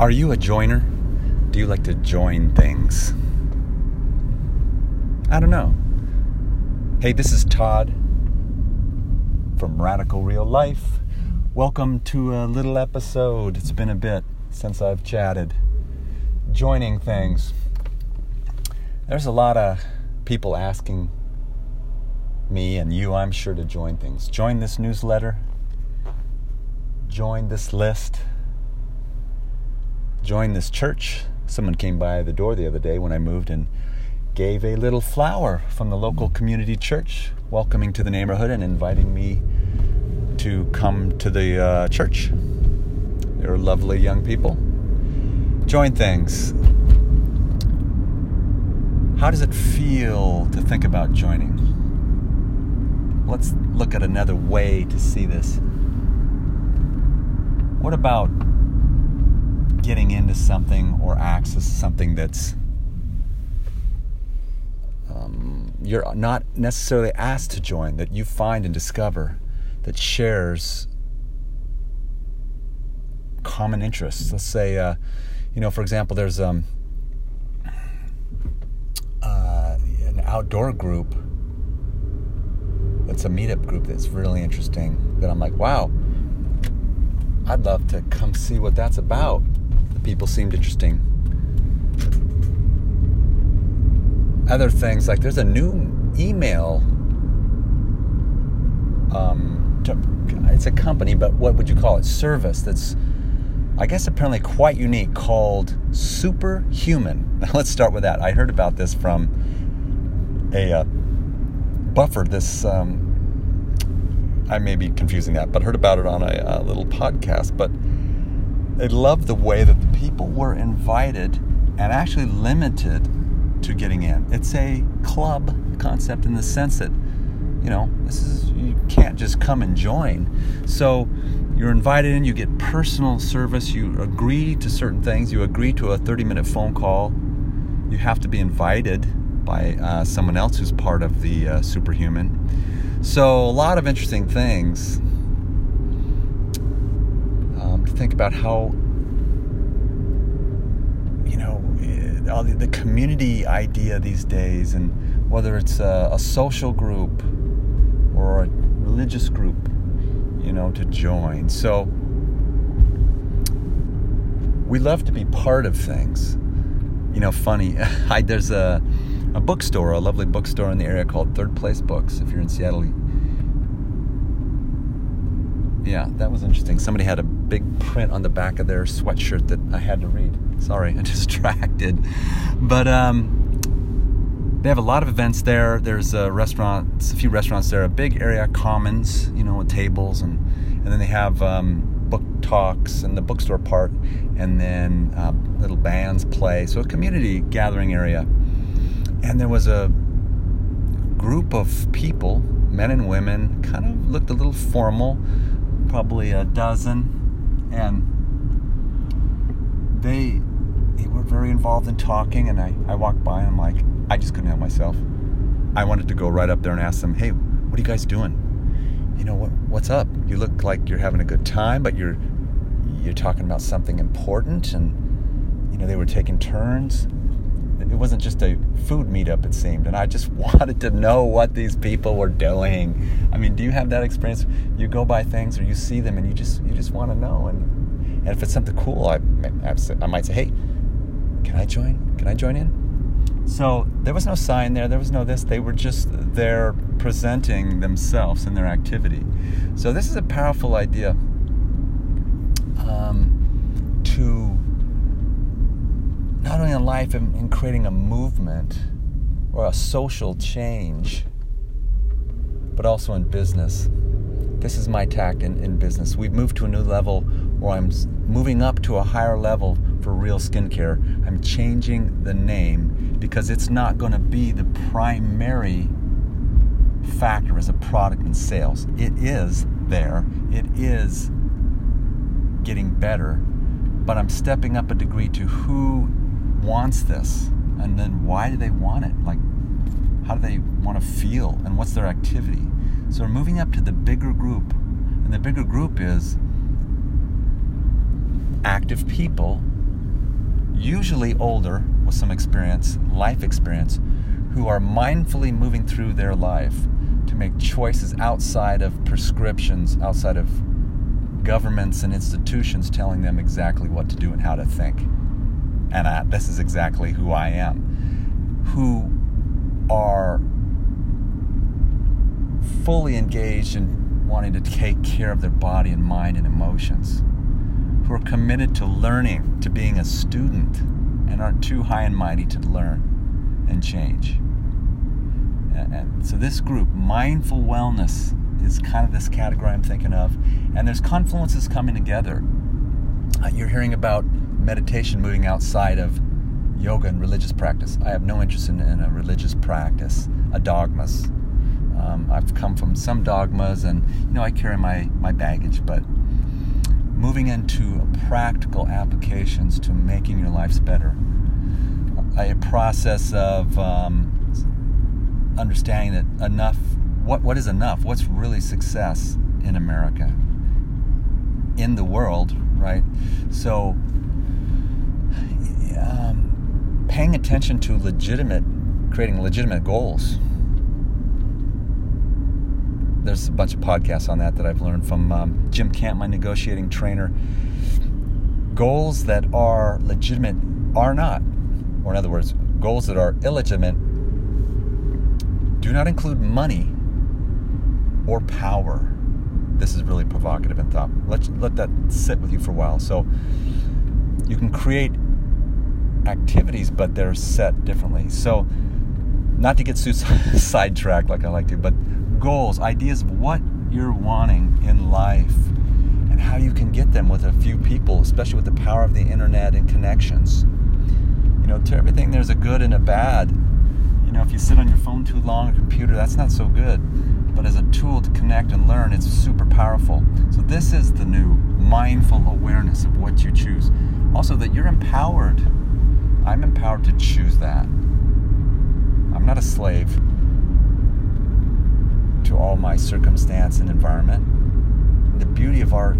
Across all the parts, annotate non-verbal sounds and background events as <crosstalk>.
Are you a joiner? Do you like to join things? I don't know. Hey, this is Todd from Radical Real Life. Welcome to a little episode. It's been a bit since I've chatted. Joining things. There's a lot of people asking me and you, I'm sure, to join things. Join this newsletter. Join this list join this church. Someone came by the door the other day when I moved and gave a little flower from the local community church, welcoming to the neighborhood and inviting me to come to the uh, church. They were lovely young people. Join things. How does it feel to think about joining? Let's look at another way to see this. What about getting into something or access something that's um, you're not necessarily asked to join, that you find and discover that shares common interests. Let's say, uh, you know, for example, there's um, uh, an outdoor group that's a meetup group that's really interesting. That I'm like, wow, I'd love to come see what that's about people seemed interesting. Other things like there's a new email. Um, to, it's a company, but what would you call it? Service that's, I guess, apparently quite unique called Superhuman. <laughs> Now, let's start with that. I heard about this from a uh, buffer. This um, I may be confusing that, but heard about it on a, a little podcast. But they love the way that the people were invited and actually limited to getting in. It's a club concept in the sense that, you know, this is you can't just come and join. So you're invited in, you get personal service, you agree to certain things, you agree to a 30 minute phone call. You have to be invited by uh, someone else who's part of the uh, superhuman. So, a lot of interesting things think about how you know eh, the community idea these days, and whether it's a, a social group or a religious group, you know, to join. So we love to be part of things. You know, funny. <laughs> I, there's a a bookstore, a lovely bookstore in the area called Third Place Books. If you're in Seattle, yeah, that was interesting. Somebody had a big print on the back of their sweatshirt that I had to read. Sorry, <laughs> I distracted. But um, they have a lot of events there. There's a restaurant, a few restaurants there, a big area commons, you know, with tables, and and then they have um, book talks and the bookstore part, and then uh, little bands play. So a community gathering area. And there was a group of people, men and women, kind of looked a little formal, probably a dozen and they they were very involved in talking and I, I walked by and I'm like I just couldn't help myself. I wanted to go right up there and ask them hey what are you guys doing? You know what what's up? You look like you're having a good time but you're you're talking about something important and you know they were taking turns it wasn't just a food meetup it seemed and i just <laughs> wanted to know what these people were doing. I mean do you have that experience? You go by things or you see them and you just you just want to know and and if it's something cool i i might say hey can i join can i join in? So there was no sign there there was no this they were just there presenting themselves and their activity. So this is a powerful idea um, to not only in life in, in creating a movement or a social change, but also in business. This is my tact in, in business. We've moved to a new level where I'm moving up to a higher level for real skincare. I'm changing the name because it's not going to be the primary factor as a product in sales. It is there, it is getting better, but I'm stepping up a degree to who wants this? And then why do they want it? Like how do they want to feel? And what's their activity? So we're moving up to the bigger group. And the bigger group is active people usually older with some experience, life experience, who are mindfully moving through their life to make choices outside of prescriptions, outside of governments and institutions telling them exactly what to do and how to think. And I, this is exactly who I am. Who are fully engaged in wanting to take care of their body and mind and emotions, who are committed to learning, to being a student, and aren't too high and mighty to learn and change. And so, this group, mindful wellness, is kind of this category I'm thinking of. And there's confluences coming together. Uh, you're hearing about meditation moving outside of yoga and religious practice. I have no interest in, in a religious practice, a dogmas. Um, I've come from some dogmas, and you know I carry my my baggage, but moving into practical applications to making your lives better, a process of um, understanding that enough. What what is enough? What's really success in America? In the world, right? So. Um, paying attention to legitimate, creating legitimate goals. There's a bunch of podcasts on that that I've learned from um, Jim Camp, my negotiating trainer. Goals that are legitimate are not, or in other words, goals that are illegitimate do not include money or power. This is really provocative in thought. Let let that sit with you for a while. So you can create activities, but they're set differently. So, not to get <laughs> sidetracked like I like to, but goals, ideas of what you're wanting in life and how you can get them with a few people, especially with the power of the internet and connections. You know, to everything, there's a good and a bad. You know, if you sit on your phone too long, or computer, that's not so good. But as a tool to connect and learn, it's super powerful. So, this is the new mindful awareness of what you choose. Also, that you're empowered I'm empowered to choose that. I'm not a slave to all my circumstance and environment. And the beauty of our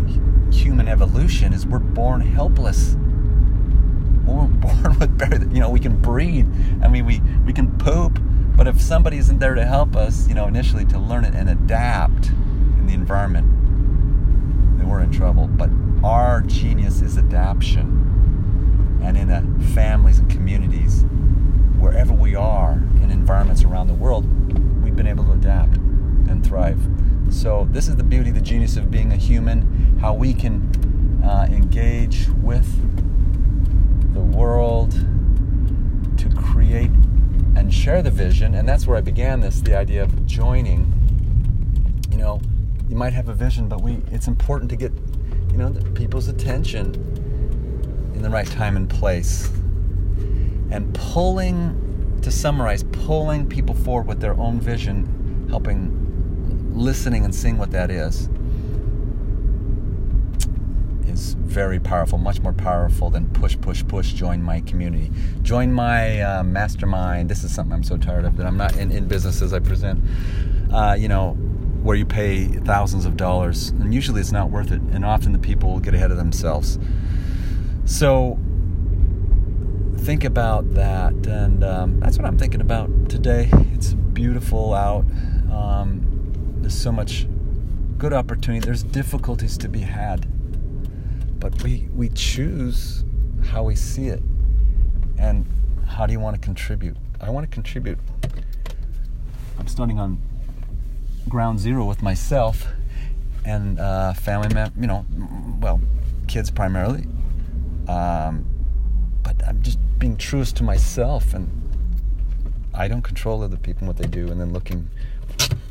human evolution is we're born helpless. We're <laughs> born with bare, you know, we can breathe. I mean, we, we can poop, but if somebody isn't there to help us, you know, initially to learn it and adapt in the environment, then we're in trouble. But our genius is adaptation and in families and communities, wherever we are in environments around the world, we've been able to adapt and thrive. So, this is the beauty, the genius of being a human, how we can uh, engage with the world to create and share the vision. And that's where I began this the idea of joining. You know, you might have a vision, but we it's important to get, you know, people's attention in the right time and place. And pulling, to summarize, pulling people forward with their own vision, helping, listening and seeing what that is, is very powerful, much more powerful than push, push, push, join my community. Join my uh, mastermind. This is something I'm so tired of that I'm not in, in businesses I present, uh, you know, where you pay thousands of dollars. And usually it's not worth it. And often the people get ahead of themselves. So think about that, and um, that's what I'm thinking about today. It's beautiful out. Um, there's so much good opportunity. There's difficulties to be had, but we we choose how we see it, and how do you want to contribute? I want to contribute. I'm starting on ground zero with myself and uh, family, mem- you know, well, kids primarily, um, but I'm just being truest to myself, and I don't control other people and what they do, and then looking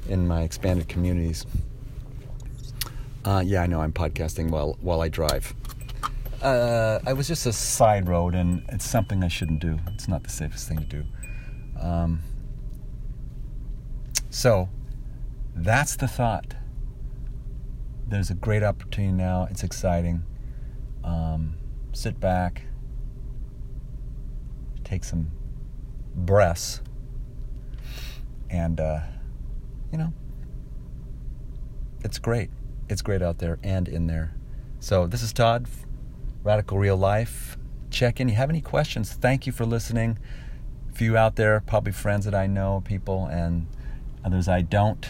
in my expanded communities. Uh, yeah, I know I'm podcasting while while I drive. Uh, I was just a side road, and it's something I shouldn't do. It's not the safest thing to do. Um, so, that's the thought. There's a great opportunity now. It's exciting. Um, sit back, take some breaths, and, uh, you know, it's great. It's great out there and in there. So, this is Todd, Radical Real Life check in. You have any questions? Thank you for listening. A few out there, probably friends that I know, people, and others I don't.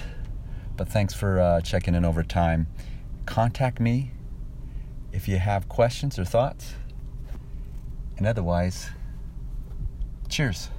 But thanks for uh, checking in over time. Contact me if you have questions or thoughts. And otherwise, cheers.